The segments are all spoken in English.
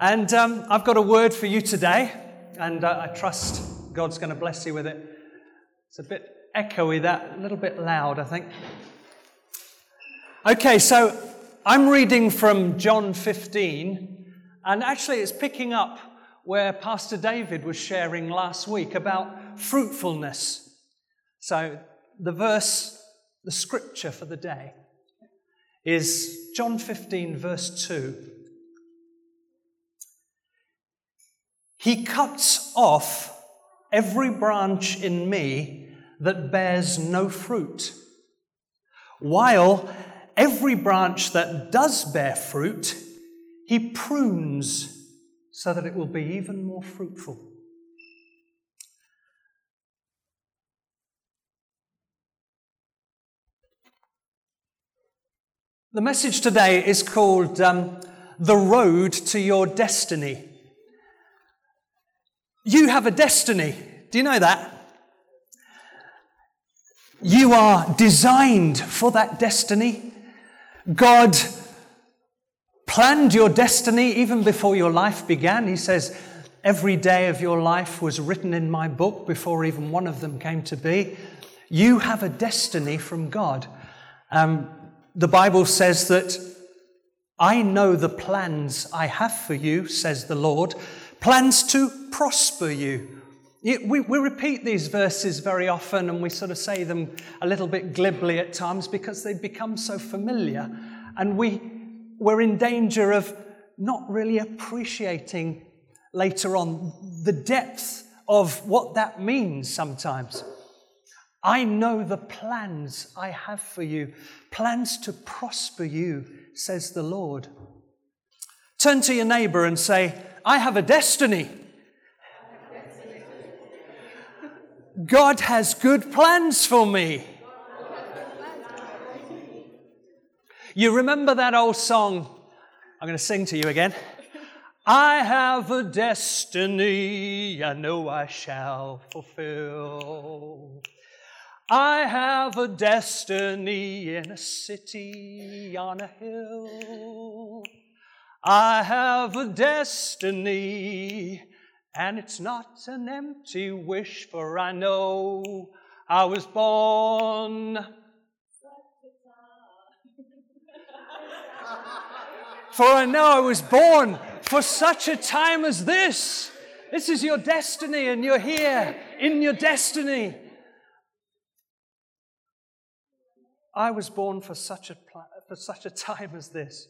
And um, I've got a word for you today, and uh, I trust God's going to bless you with it. It's a bit echoey, that, a little bit loud, I think. Okay, so I'm reading from John 15, and actually it's picking up where Pastor David was sharing last week about fruitfulness. So the verse, the scripture for the day is John 15, verse 2. He cuts off every branch in me that bears no fruit, while every branch that does bear fruit, he prunes so that it will be even more fruitful. The message today is called um, The Road to Your Destiny. You have a destiny. Do you know that? You are designed for that destiny. God planned your destiny even before your life began. He says, Every day of your life was written in my book before even one of them came to be. You have a destiny from God. Um, the Bible says that I know the plans I have for you, says the Lord, plans to prosper you. We, we repeat these verses very often and we sort of say them a little bit glibly at times because they become so familiar. And we, we're in danger of not really appreciating later on the depth of what that means sometimes. I know the plans I have for you, plans to prosper you, says the Lord. Turn to your neighbor and say, I have a destiny. God has good plans for me. You remember that old song? I'm going to sing to you again. I have a destiny I know I shall fulfill. I have a destiny in a city on a hill. I have a destiny, and it's not an empty wish, for I know I was born. for I know I was born for such a time as this. This is your destiny, and you're here in your destiny. I was born for such a, for such a time as this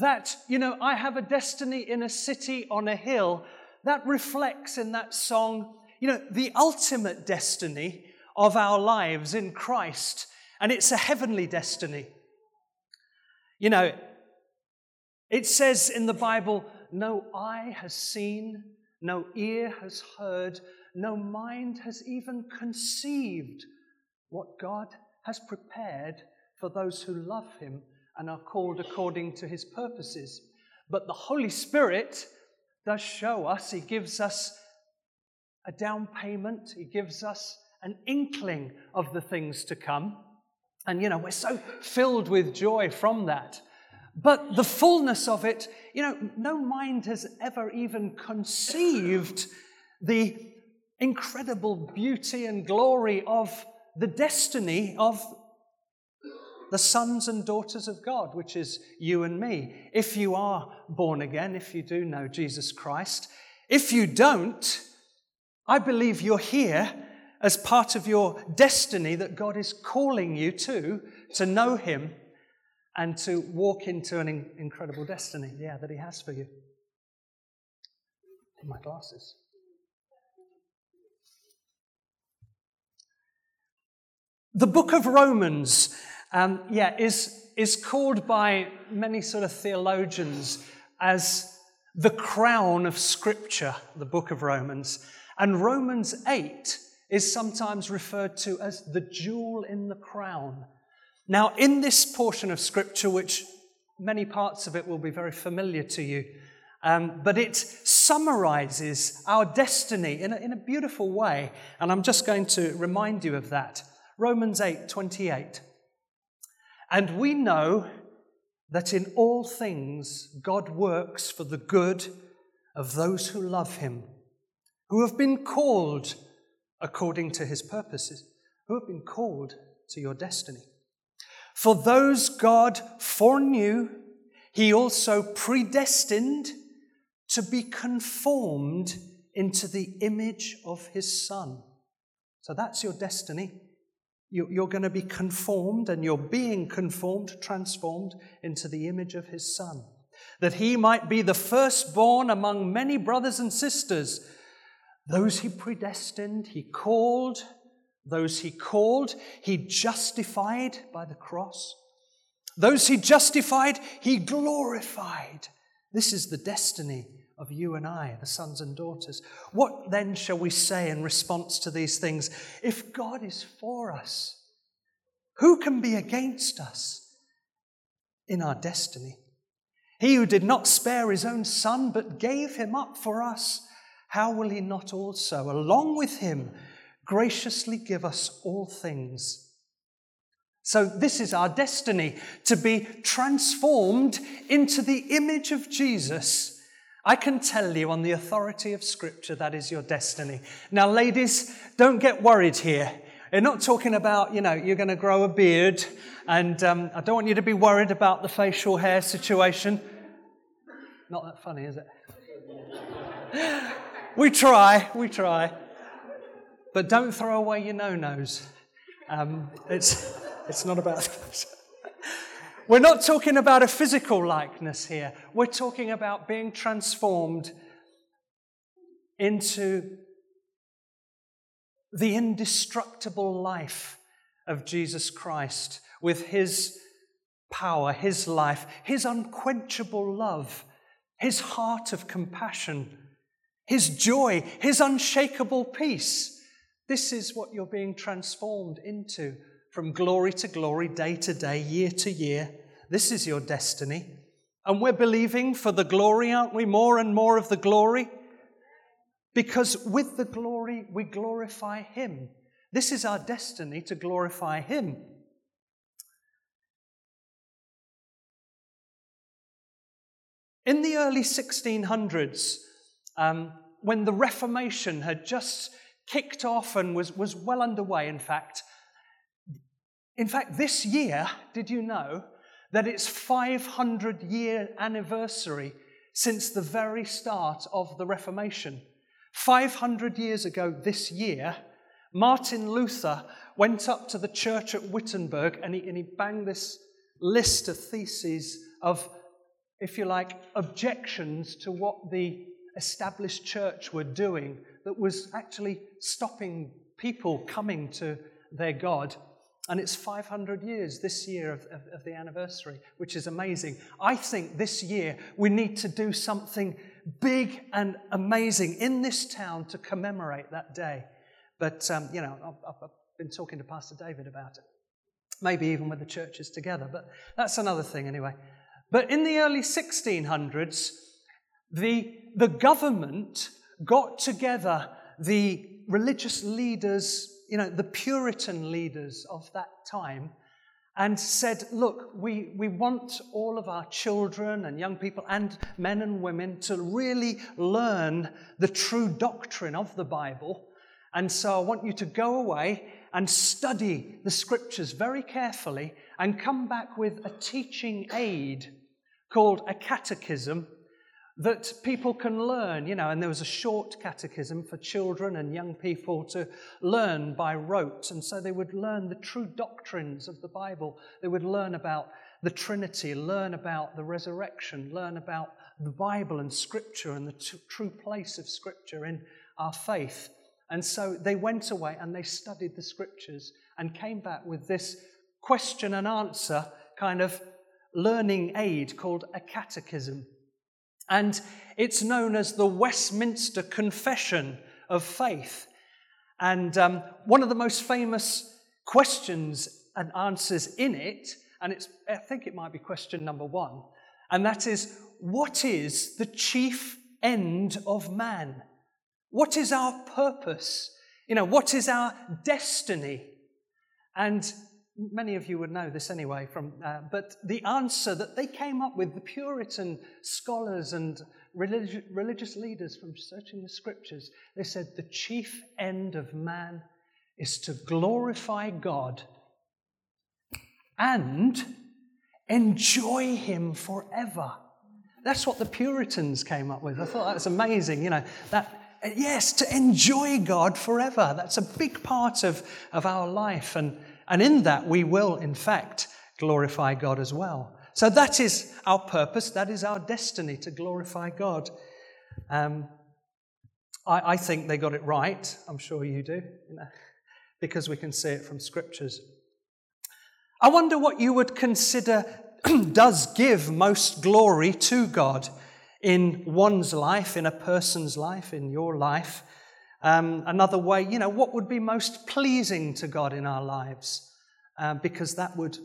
that, you know, I have a destiny in a city on a hill, that reflects in that song, you know, the ultimate destiny of our lives in Christ. And it's a heavenly destiny. You know, it says in the Bible, no eye has seen, no ear has heard, no mind has even conceived what God has prepared for those who love Him and are called according to his purposes. But the Holy Spirit does show us, he gives us a down payment, he gives us an inkling of the things to come. And, you know, we're so filled with joy from that. But the fullness of it, you know, no mind has ever even conceived the incredible beauty and glory of the destiny of the sons and daughters of God, which is you and me. If you are born again, if you do know Jesus Christ, if you don't, I believe you're here as part of your destiny that God is calling you to, to know Him and to walk into an in- incredible destiny, yeah, that He has for you. My glasses. The book of Romans um, yeah, is, is called by many sort of theologians as the crown of Scripture, the book of Romans. And Romans 8 is sometimes referred to as the jewel in the crown. Now, in this portion of Scripture, which many parts of it will be very familiar to you, um, but it summarizes our destiny in a, in a beautiful way. And I'm just going to remind you of that. Romans 8 28. And we know that in all things God works for the good of those who love him, who have been called according to his purposes, who have been called to your destiny. For those God foreknew, he also predestined to be conformed into the image of his Son. So that's your destiny. You're going to be conformed, and you're being conformed, transformed into the image of his Son, that he might be the firstborn among many brothers and sisters. Those he predestined, he called. Those he called, he justified by the cross. Those he justified, he glorified. This is the destiny of you and I, the sons and daughters. What then shall we say in response to these things? If God is for us, who can be against us in our destiny? He who did not spare his own son, but gave him up for us, how will he not also, along with him, graciously give us all things? So, this is our destiny to be transformed into the image of Jesus I can tell you on the authority of Scripture that is your destiny. Now, ladies, don't get worried here. We're not talking about, you know, you're going to grow a beard, and um, I don't want you to be worried about the facial hair situation. Not that funny, is it? we try, we try. But don't throw away your no nos. Um, it's, it's not about. We're not talking about a physical likeness here. We're talking about being transformed into the indestructible life of Jesus Christ with his power, his life, his unquenchable love, his heart of compassion, his joy, his unshakable peace. This is what you're being transformed into from glory to glory, day to day, year to year. This is your destiny. And we're believing for the glory, aren't we? More and more of the glory. Because with the glory, we glorify Him. This is our destiny to glorify Him. In the early 1600s, um, when the Reformation had just kicked off and was, was well underway, in fact, in fact, this year, did you know that it's 500 year anniversary since the very start of the Reformation? 500 years ago this year, Martin Luther went up to the church at Wittenberg and he, and he banged this list of theses of, if you like, objections to what the established church were doing that was actually stopping people coming to their God. And it's 500 years this year of, of, of, the anniversary, which is amazing. I think this year we need to do something big and amazing in this town to commemorate that day. But, um, you know, I've, I've been talking to Pastor David about it. Maybe even with the churches together, but that's another thing anyway. But in the early 1600s, the, the government got together the religious leaders you know, the Puritan leaders of that time and said, Look, we, we want all of our children and young people and men and women to really learn the true doctrine of the Bible. And so I want you to go away and study the scriptures very carefully and come back with a teaching aid called a catechism that people can learn, you know, and there was a short catechism for children and young people to learn by rote. And so they would learn the true doctrines of the Bible. They would learn about the Trinity, learn about the resurrection, learn about the Bible and Scripture and the t- true place of Scripture in our faith. And so they went away and they studied the Scriptures and came back with this question and answer kind of learning aid called a catechism. And it's known as the Westminster Confession of Faith. And um, one of the most famous questions and answers in it, and it's, I think it might be question number one, and that is what is the chief end of man? What is our purpose? You know, what is our destiny? And many of you would know this anyway, from, uh, but the answer that they came up with, the Puritan scholars and religi- religious leaders from searching the scriptures, they said the chief end of man is to glorify God and enjoy Him forever. That's what the Puritans came up with. I thought that was amazing. You know, that yes, to enjoy God forever. That's a big part of, of our life. And, and in that, we will, in fact, glorify God as well. So that is our purpose. That is our destiny to glorify God. Um, I, I, think they got it right. I'm sure you do, you know, because we can see it from scriptures. I wonder what you would consider does give most glory to God in one's life, in a person's life, in your life. Um, another way, you know, what would be most pleasing to God in our lives? Uh, because that would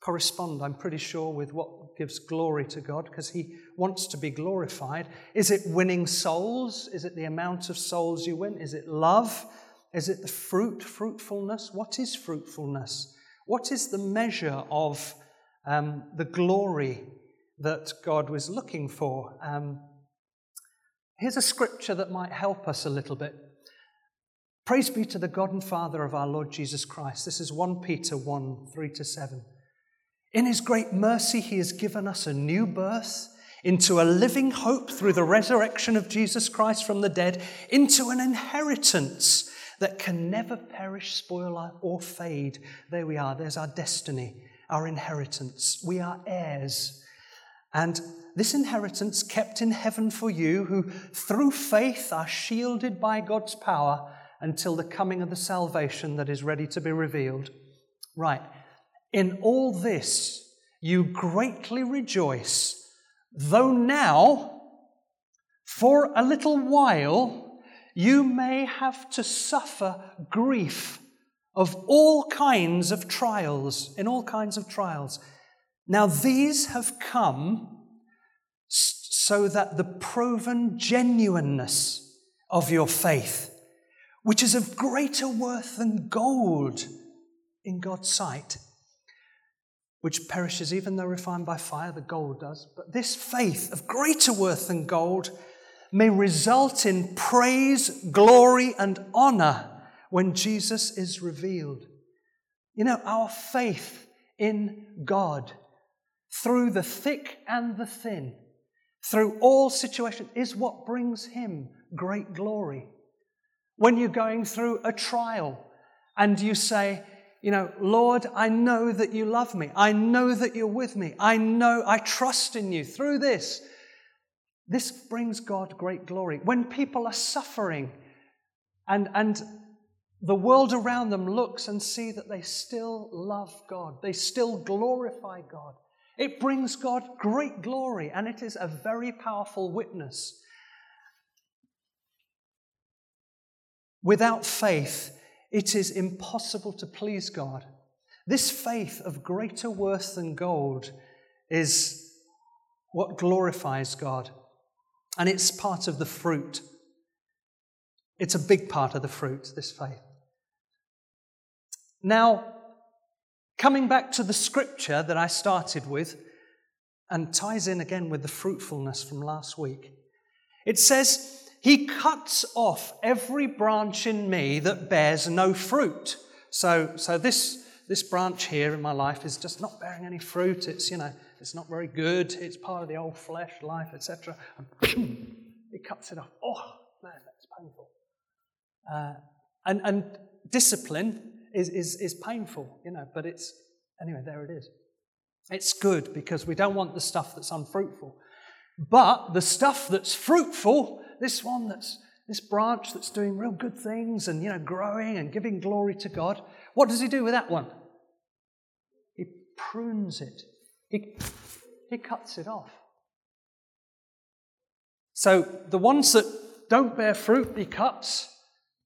correspond, I'm pretty sure, with what gives glory to God, because He wants to be glorified. Is it winning souls? Is it the amount of souls you win? Is it love? Is it the fruit, fruitfulness? What is fruitfulness? What is the measure of um, the glory that God was looking for. Um, here's a scripture that might help us a little bit. Praise be to the God and Father of our Lord Jesus Christ. This is 1 Peter 1 3 to 7. In his great mercy, he has given us a new birth into a living hope through the resurrection of Jesus Christ from the dead, into an inheritance that can never perish, spoil, or fade. There we are, there's our destiny, our inheritance. We are heirs and this inheritance kept in heaven for you, who through faith are shielded by God's power until the coming of the salvation that is ready to be revealed. Right. In all this, you greatly rejoice, though now, for a little while, you may have to suffer grief of all kinds of trials, in all kinds of trials. Now, these have come so that the proven genuineness of your faith, which is of greater worth than gold in God's sight, which perishes even though refined by fire, the gold does, but this faith of greater worth than gold may result in praise, glory, and honor when Jesus is revealed. You know, our faith in God through the thick and the thin, through all situations, is what brings Him great glory. When you're going through a trial and you say, you know, Lord, I know that you love me. I know that you're with me. I know, I trust in you through this. This brings God great glory. When people are suffering and, and the world around them looks and see that they still love God, they still glorify God, it brings God great glory, and it is a very powerful witness. Without faith, it is impossible to please God. This faith of greater worth than gold is what glorifies God, and it's part of the fruit. It's a big part of the fruit, this faith. Now, Coming back to the scripture that I started with, and ties in again with the fruitfulness from last week. It says, He cuts off every branch in me that bears no fruit. So, so this, this branch here in my life is just not bearing any fruit. It's, you know, it's not very good. It's part of the old flesh life, etc. And he cuts it off. Oh, man, that's painful. Uh, and, and discipline is, is, is painful, you know, but it's, anyway, there it is. It's good because we don't want the stuff that's unfruitful. But the stuff that's fruitful, this one that's, this branch that's doing real good things and, you know, growing and giving glory to God, what does he do with that one? He prunes it. He, he cuts it off. So the ones that don't bear fruit, he cuts.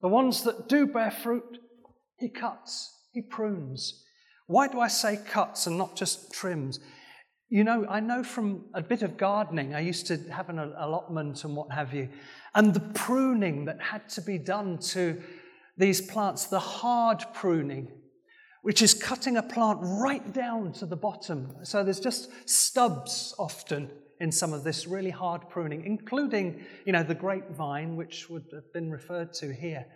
The ones that do bear fruit, he cuts, he prunes. Why do I say cuts and not just trims? You know, I know from a bit of gardening, I used to have an allotment and what have you, and the pruning that had to be done to these plants, the hard pruning, which is cutting a plant right down to the bottom. So there's just stubs often in some of this really hard pruning, including, you know, the grapevine, which would have been referred to here.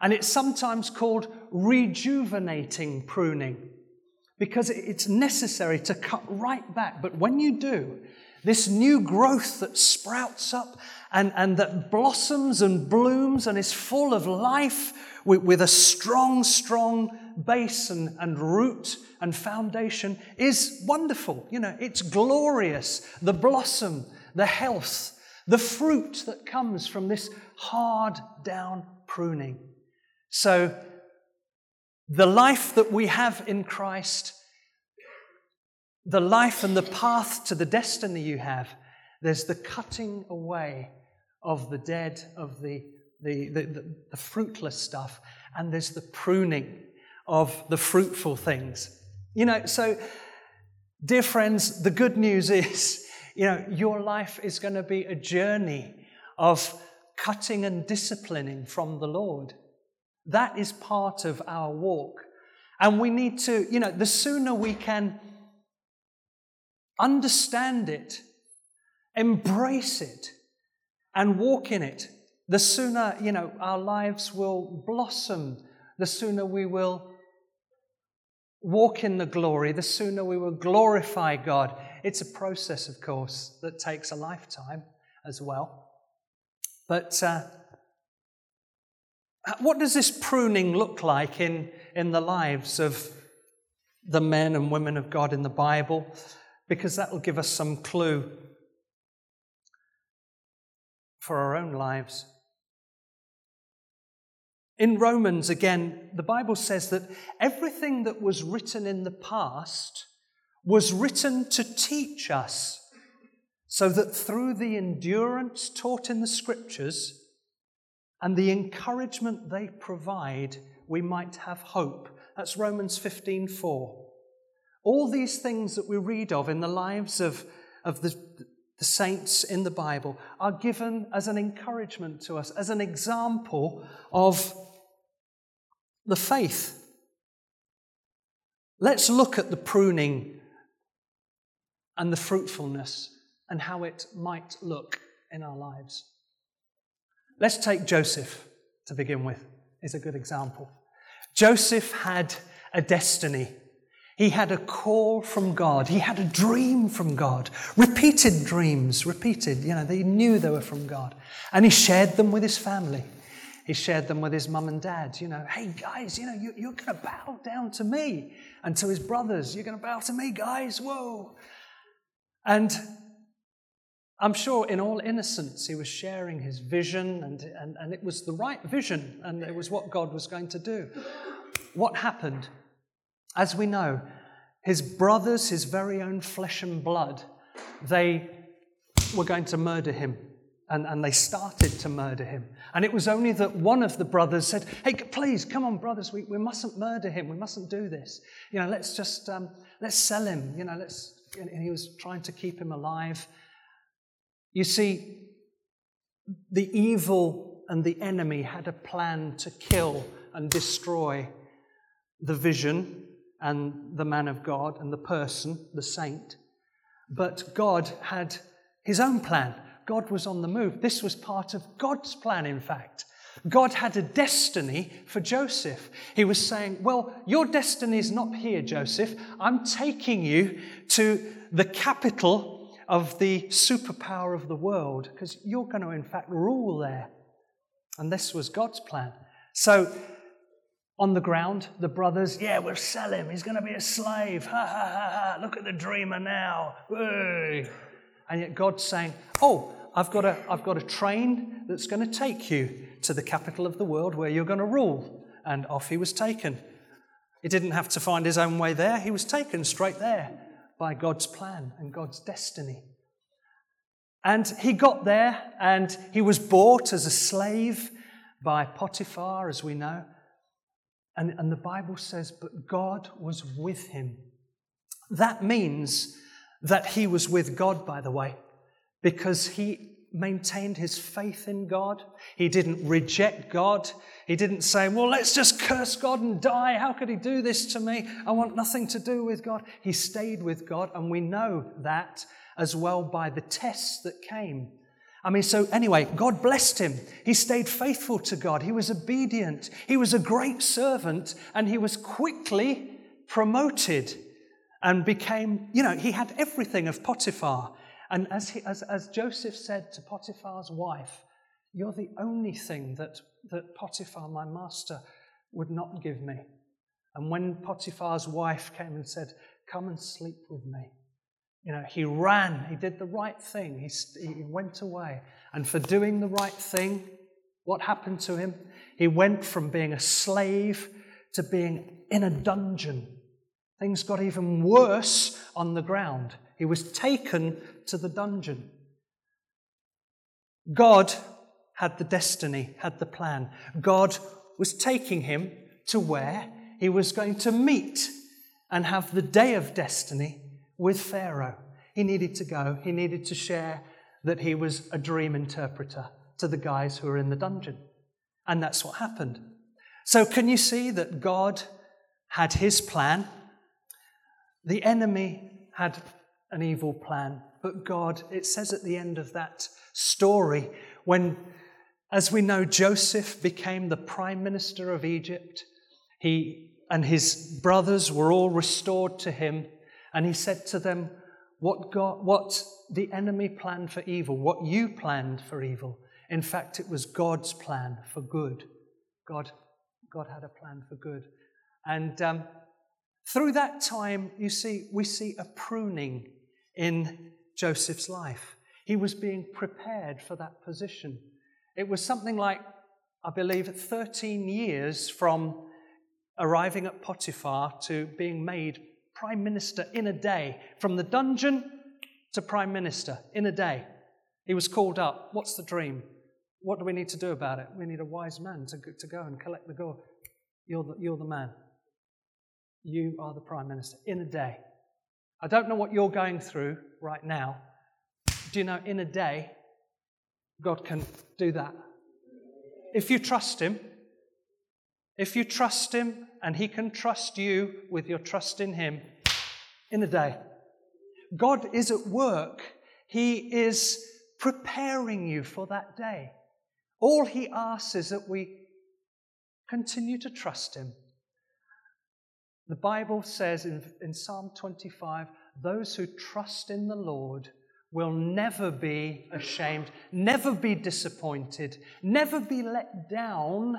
And it's sometimes called rejuvenating pruning because it's necessary to cut right back. But when you do, this new growth that sprouts up and, and that blossoms and blooms and is full of life with, with a strong, strong base and, and root and foundation is wonderful. You know, it's glorious. The blossom, the health, the fruit that comes from this hard down pruning. So, the life that we have in Christ, the life and the path to the destiny you have, there's the cutting away of the dead, of the, the, the, the, fruitless stuff, and there's the pruning of the fruitful things. You know, so, dear friends, the good news is, you know, your life is going to be a journey of cutting and disciplining from the Lord. That is part of our walk. And we need to, you know, the sooner we can understand it, embrace it, and walk in it, the sooner, you know, our lives will blossom, the sooner we will walk in the glory, the sooner we will glorify God. It's a process, of course, that takes a lifetime as well. But uh, what does this pruning look like in, in the lives of the men and women of God in the Bible? Because that will give us some clue for our own lives. In Romans, again, the Bible says that everything that was written in the past was written to teach us, so that through the endurance taught in the Scriptures and the encouragement they provide, we might have hope. That's Romans 15:4. All these things that we read of in the lives of, of the, the saints in the Bible are given as an encouragement to us, as an example of the faith. Let's look at the pruning and the fruitfulness and how it might look in our lives. Let's take Joseph to begin with, is a good example. Joseph had a destiny. He had a call from God. He had a dream from God. Repeated dreams, repeated. You know, they knew they were from God. And he shared them with his family. He shared them with his mum and dad. You know, hey guys, you know, you, you're going to bow down to me. And to his brothers, you're going to bow to me, guys. Whoa. And I'm sure in all innocence, he was sharing his vision, and, and, and it was the right vision, and it was what God was going to do. What happened? As we know, his brothers, his very own flesh and blood, they were going to murder him and, and they started to murder him. And it was only that one of the brothers said, Hey, please, come on, brothers, we, we mustn't murder him. We mustn't do this. You know, let's just, um, let's sell him. You know, let's, and he was trying to keep him alive. You see, the evil and the enemy had a plan to kill and destroy the vision and the man of God and the person, the saint. But God had his own plan. God was on the move. This was part of God's plan, in fact. God had a destiny for Joseph. He was saying, Well, your destiny is not here, Joseph. I'm taking you to the capital of the superpower of the world because you're going to, in fact, rule there. And this was God's plan. So, on the ground, the brothers, yeah, we'll sell him. He's going to be a slave. Ha ha ha ha. Look at the dreamer now. And yet God's saying, Oh, I've got, a, I've got a train that's going to take you to the capital of the world where you're going to rule. And off he was taken. He didn't have to find his own way there, he was taken straight there by God's plan and God's destiny. And he got there and he was bought as a slave by Potiphar, as we know. And, and the Bible says, but God was with him. That means that he was with God, by the way because he maintained his faith in God. He didn't reject God. He didn't say, Well, let's just curse God and die. How could he do this to me? I want nothing to do with God. He stayed with God, and we know that as well by the tests that came. I mean, so anyway, God blessed him. He stayed faithful to God. He was obedient. He was a great servant, and he was quickly promoted and became, you know, he had everything of Potiphar. And as, he, as, as Joseph said to Potiphar's wife, You're the only thing that, that Potiphar, my master, would not give me. And when Potiphar's wife came and said, Come and sleep with me, you know, he ran, he did the right thing, he, he went away. And for doing the right thing, what happened to him? He went from being a slave to being in a dungeon. Things got even worse on the ground. He was taken to the dungeon. God had the destiny, had the plan. God was taking him to where he was going to meet and have the day of destiny with Pharaoh. He needed to go, he needed to share that he was a dream interpreter to the guys who were in the dungeon. And that's what happened. So, can you see that God had his plan? The enemy had an evil plan. But God, it says at the end of that story, when, as we know, Joseph became the prime minister of Egypt, he and his brothers were all restored to him, and he said to them, What, God, what the enemy planned for evil, what you planned for evil, in fact, it was God's plan for good. God, God had a plan for good. And um, through that time, you see, we see a pruning in Joseph's life. He was being prepared for that position. It was something like, I believe, 13 years from arriving at Potiphar to being made prime minister in a day, from the dungeon to prime minister in a day. He was called up. What's the dream? What do we need to do about it? We need a wise man to, to go and collect the gold. You're the, you're the man. You are the prime minister in a day. I don't know what you're going through right now. Do you know, in a day, God can do that. If you trust Him, if you trust Him and He can trust you with your trust in Him, in a day. God is at work. He is preparing you for that day. All He asks is that we continue to trust Him the Bible says in, in Psalm 25 those who trust in the Lord will never be ashamed, never be disappointed, never be let down,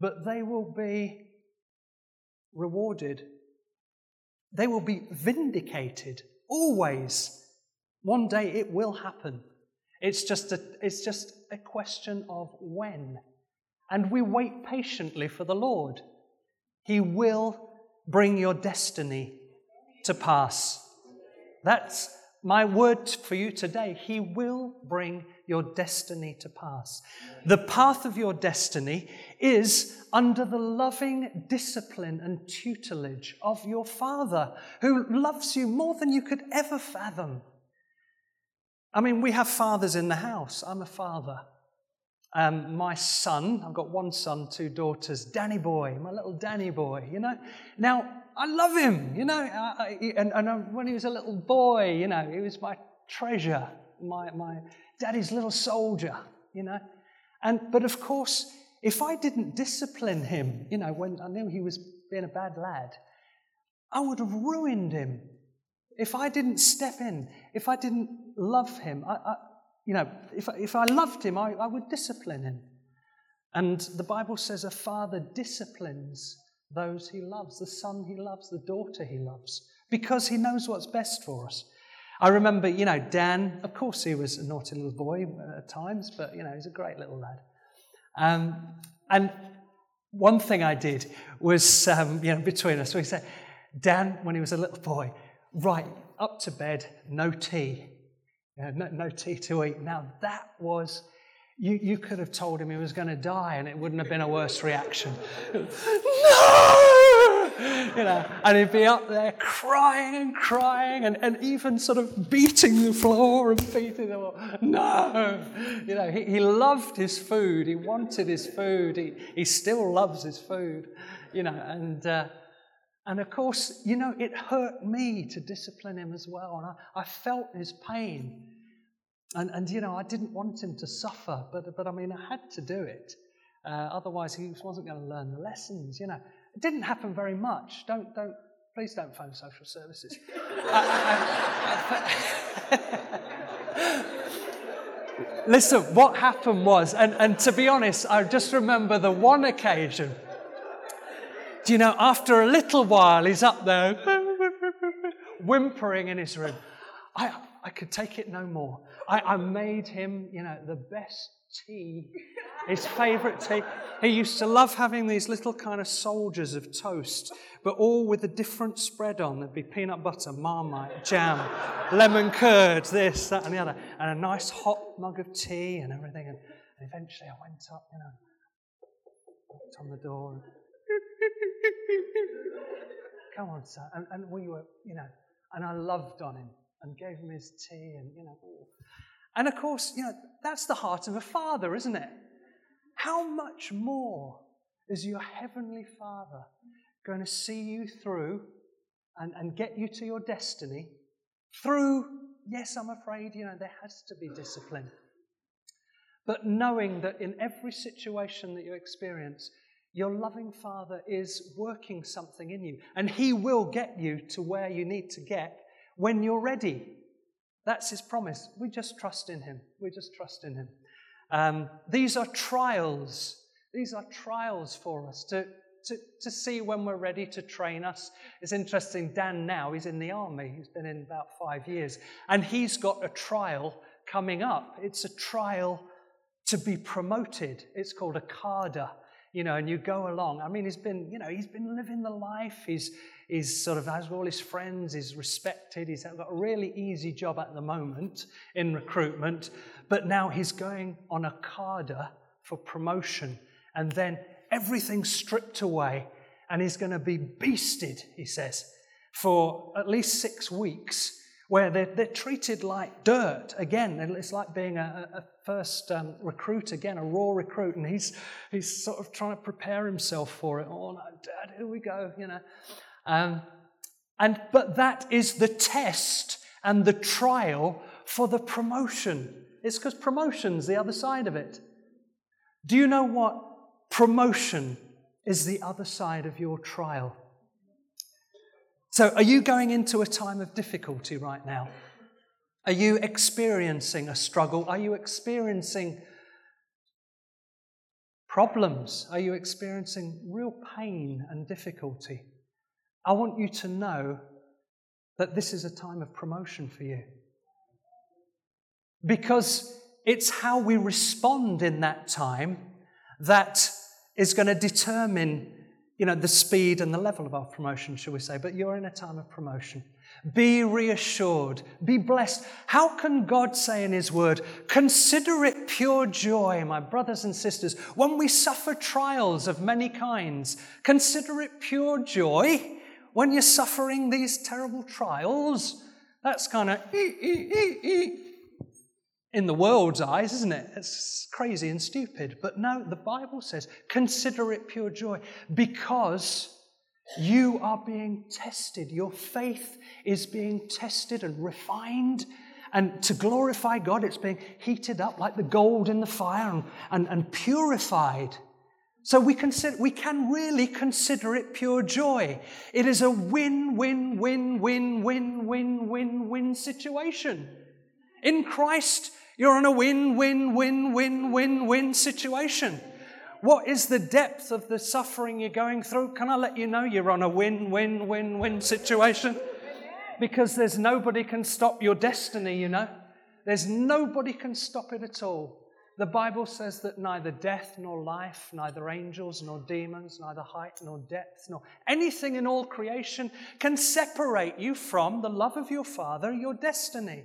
but they will be rewarded. They will be vindicated always. One day it will happen. It's just a, it's just a question of when. And we wait patiently for the Lord. He will bring your destiny to pass. That's my word for you today. He will bring your destiny to pass. The path of your destiny is under the loving discipline and tutelage of your Father, who loves you more than you could ever fathom. I mean, we have fathers in the house. I'm a father. Um, my son, I've got one son, two daughters, Danny boy, my little Danny boy, you know. Now, I love him, you know, I, I, and, and when he was a little boy, you know, he was my treasure, my, my daddy's little soldier, you know. And, but of course, if I didn't discipline him, you know, when I knew he was being a bad lad, I would have ruined him. If I didn't step in, if I didn't love him, I, I, you know, if, if I loved him, I, I would discipline him. And the Bible says a father disciplines those he loves, the son he loves, the daughter he loves, because he knows what's best for us. I remember, you know, Dan, of course he was a naughty little boy at times, but, you know, he's a great little lad. Um, and one thing I did was, um, you know, between us, we said, Dan, when he was a little boy, right, up to bed, no tea. No, no tea to eat. Now, that was, you, you could have told him he was going to die and it wouldn't have been a worse reaction. no! you know, and he'd be up there crying and crying and, and even sort of beating the floor and beating the floor. No, you know, he, he loved his food. He wanted his food. He, he still loves his food, you know, and, uh, and of course, you know, it hurt me to discipline him as well. And I, I felt his pain. And, and, you know, I didn't want him to suffer, but, but I mean, I had to do it. Uh, otherwise, he wasn't going to learn the lessons, you know. It didn't happen very much. Don't, don't, please don't phone social services. Uh, uh, uh, Listen, what happened was, and, and to be honest, I just remember the one occasion. Do you know, after a little while, he's up there whimpering in his room. I, I could take it no more. I, I made him, you know, the best tea, his favorite tea. He used to love having these little kind of soldiers of toast, but all with a different spread on. There'd be peanut butter, marmite, jam, lemon curd, this, that, and the other, and a nice hot mug of tea and everything. And, and eventually I went up, you know, knocked on the door. Come on, sir. And, and we were, you know, and I loved on him and gave him his tea and, you know. Oh. And of course, you know, that's the heart of a father, isn't it? How much more is your heavenly father going to see you through and, and get you to your destiny through, yes, I'm afraid, you know, there has to be discipline. But knowing that in every situation that you experience, your loving Father is working something in you, and He will get you to where you need to get when you're ready. That's His promise. We just trust in Him. We just trust in Him. Um, these are trials. These are trials for us to, to, to see when we're ready to train us. It's interesting, Dan now, he's in the army. He's been in about five years. And he's got a trial coming up. It's a trial to be promoted. It's called a cadre you know, and you go along. I mean, he's been, you know, he's been living the life. He's, he's sort of has all his friends. He's respected. He's got a really easy job at the moment in recruitment. But now he's going on a cadre for promotion. And then everything's stripped away. And he's going to be beasted, he says, for at least six weeks where they're, they're treated like dirt again. It's like being a, a first um, recruit again, a raw recruit, and he's, he's sort of trying to prepare himself for it. Oh, no, Dad, here we go, you know. Um, and, but that is the test and the trial for the promotion. It's because promotion's the other side of it. Do you know what? Promotion is the other side of your trial. So, are you going into a time of difficulty right now? Are you experiencing a struggle? Are you experiencing problems? Are you experiencing real pain and difficulty? I want you to know that this is a time of promotion for you. Because it's how we respond in that time that is going to determine you know, the speed and the level of our promotion, shall we say, but you're in a time of promotion. Be reassured, be blessed. How can God say in His Word, consider it pure joy, my brothers and sisters, when we suffer trials of many kinds? Consider it pure joy when you're suffering these terrible trials. That's kind of in the world's eyes, isn't it? It's crazy and stupid. But no, the Bible says, consider it pure joy because you are being tested. Your faith is being tested and refined. And to glorify God, it's being heated up like the gold in the fire and, and, and purified. So we, consider, we can really consider it pure joy. It is a win, win, win, win, win, win, win, win situation. In Christ, you're in a win, win, win, win, win, win situation. What is the depth of the suffering you're going through? Can I let you know you're on a win, win, win, win situation? Because there's nobody can stop your destiny, you know. There's nobody can stop it at all. The Bible says that neither death nor life, neither angels nor demons, neither height nor depth, nor anything in all creation can separate you from the love of your Father, your destiny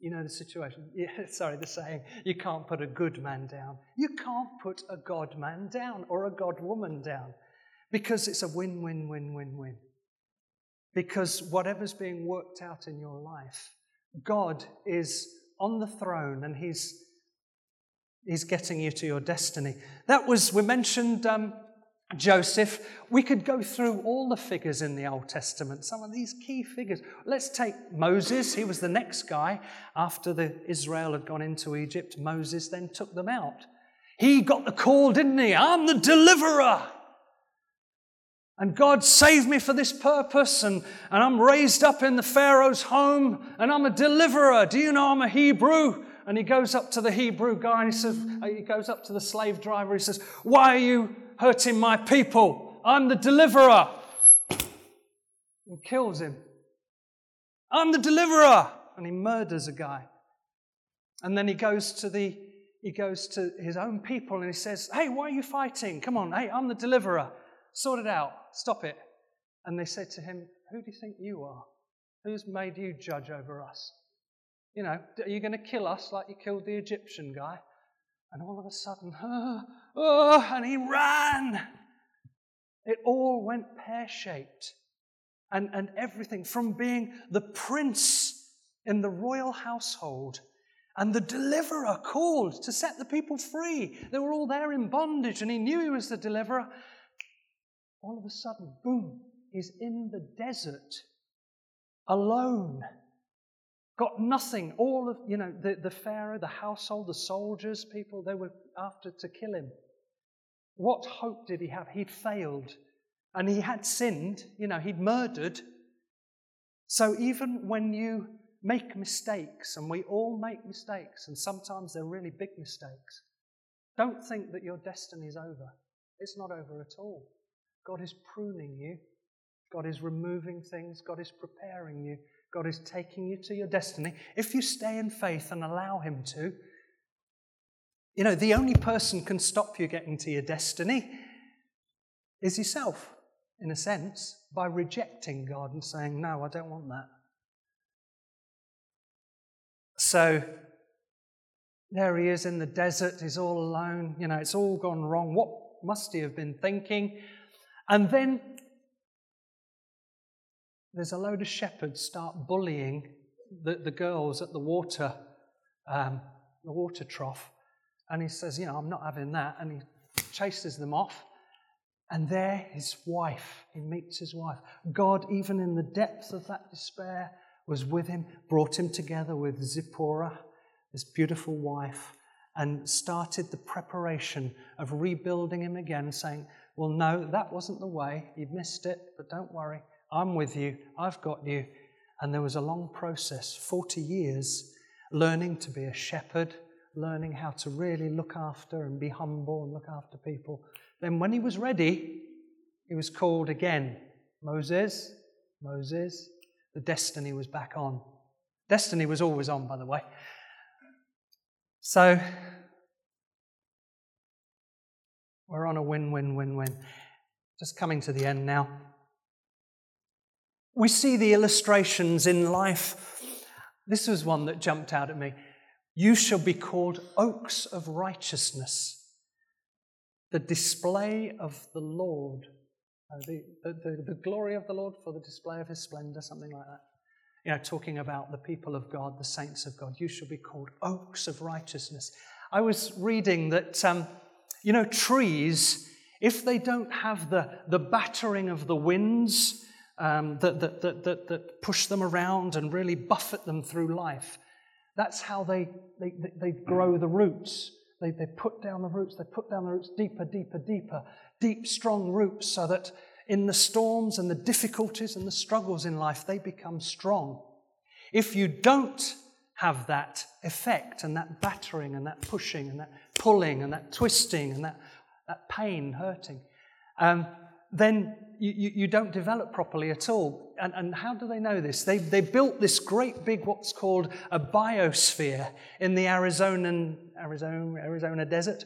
You know the situation. Yeah, sorry, the saying, you can't put a good man down. You can't put a God man down or a God woman down because it's a win, win, win, win, win. Because whatever's being worked out in your life, God is on the throne and He's, he's getting you to your destiny. That was, we mentioned um, Joseph. We could go through all the figures in the Old Testament, some of these key figures. Let's take Moses. He was the next guy after the Israel had gone into Egypt. Moses then took them out. He got the call, didn't he? I'm the deliverer. And God saved me for this purpose, and, and I'm raised up in the Pharaoh's home, and I'm a deliverer. Do you know I'm a Hebrew? And he goes up to the Hebrew guy and he says, he goes up to the slave driver. He says, Why are you hurting my people? I'm the deliverer. And kills him. I'm the deliverer. And he murders a guy. And then he goes to the he goes to his own people and he says, Hey, why are you fighting? Come on, hey, I'm the deliverer. Sort it out. Stop it. And they said to him, Who do you think you are? Who's made you judge over us? You know, are you going to kill us like you killed the Egyptian guy? And all of a sudden, ah, oh, and he ran. It all went pear shaped. And, and everything from being the prince in the royal household and the deliverer called to set the people free. They were all there in bondage, and he knew he was the deliverer all of a sudden, boom, he's in the desert alone. Got nothing. All of, you know, the, the Pharaoh, the household, the soldiers, people, they were after to kill him. What hope did he have? He'd failed. And he had sinned, you know, he'd murdered. So even when you make mistakes, and we all make mistakes, and sometimes they're really big mistakes, don't think that your destiny is over. It's not over at all. God is pruning you. God is removing things. God is preparing you. God is taking you to your destiny. If you stay in faith and allow Him to, you know, the only person can stop you getting to your destiny is yourself, in a sense, by rejecting God and saying, No, I don't want that. So there he is in the desert, he's all alone. You know, it's all gone wrong. What must he have been thinking? And then there's a load of shepherds start bullying the, the girls at the water, um, the water trough. And he says, You know, I'm not having that. And he chases them off. And there, his wife, he meets his wife. God, even in the depths of that despair, was with him, brought him together with Zipporah, his beautiful wife, and started the preparation of rebuilding him again, saying, well, no, that wasn't the way. You've missed it, but don't worry. I'm with you. I've got you. And there was a long process 40 years learning to be a shepherd, learning how to really look after and be humble and look after people. Then, when he was ready, he was called again Moses, Moses. The destiny was back on. Destiny was always on, by the way. So We're on a win win win win. Just coming to the end now. We see the illustrations in life. This was one that jumped out at me. You shall be called oaks of righteousness, the display of the Lord, uh, the, the, the glory of the Lord for the display of his splendor, something like that. You know, talking about the people of God, the saints of God. You shall be called oaks of righteousness. I was reading that um, you know, trees, if they don't have the, the battering of the winds um, that, that, that, that, that push them around and really buffet them through life, that's how they, they, they grow the roots. They, they put down the roots, they put down the roots deeper, deeper, deeper, deep, strong roots, so that in the storms and the difficulties and the struggles in life, they become strong. If you don't have that effect and that battering and that pushing and that pulling and that twisting and that, that pain, hurting, um, then you, you, don't develop properly at all. And, and how do they know this? They, they built this great big, what's called a biosphere in the Arizonan, Arizona, Arizona desert.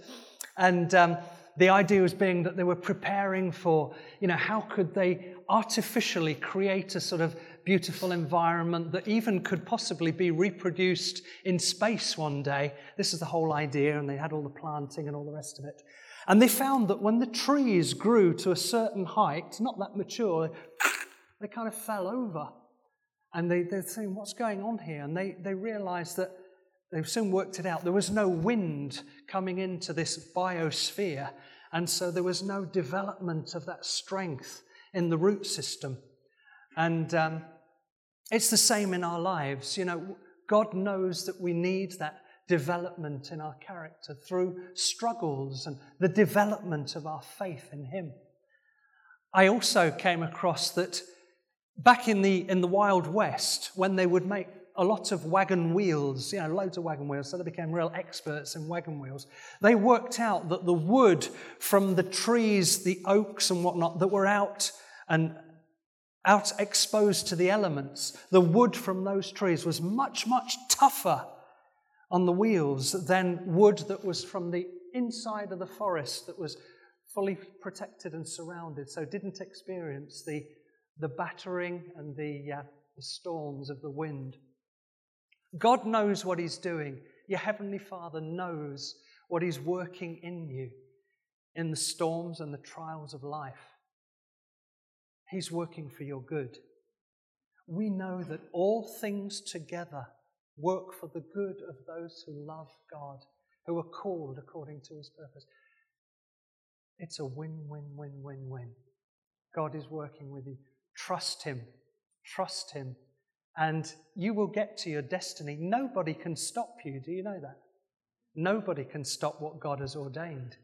And um, the idea was being that they were preparing for, you know, how could they artificially create a sort of beautiful environment that even could possibly be reproduced in space one day. This is the whole idea, and they had all the planting and all the rest of it. And they found that when the trees grew to a certain height, not that mature, they kind of fell over. And they, they're saying, What's going on here? And they, they realized that they soon worked it out. There was no wind coming into this biosphere. And so there was no development of that strength in the root system. And um, it's the same in our lives. You know, God knows that we need that development in our character through struggles and the development of our faith in Him. I also came across that back in the, in the Wild West, when they would make a lot of wagon wheels, you know, loads of wagon wheels, so they became real experts in wagon wheels. They worked out that the wood from the trees, the oaks and whatnot, that were out and out exposed to the elements, the wood from those trees was much, much tougher on the wheels than wood that was from the inside of the forest that was fully protected and surrounded, so didn't experience the, the battering and the, uh, the storms of the wind. God knows what He's doing. Your Heavenly Father knows what He's working in you in the storms and the trials of life. He's working for your good. We know that all things together work for the good of those who love God, who are called according to his purpose. It's a win, win, win, win, win. God is working with you. Trust him. Trust him. And you will get to your destiny. Nobody can stop you. Do you know that? Nobody can stop what God has ordained.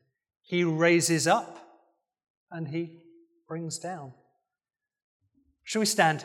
He raises up and he brings down. Shall we stand?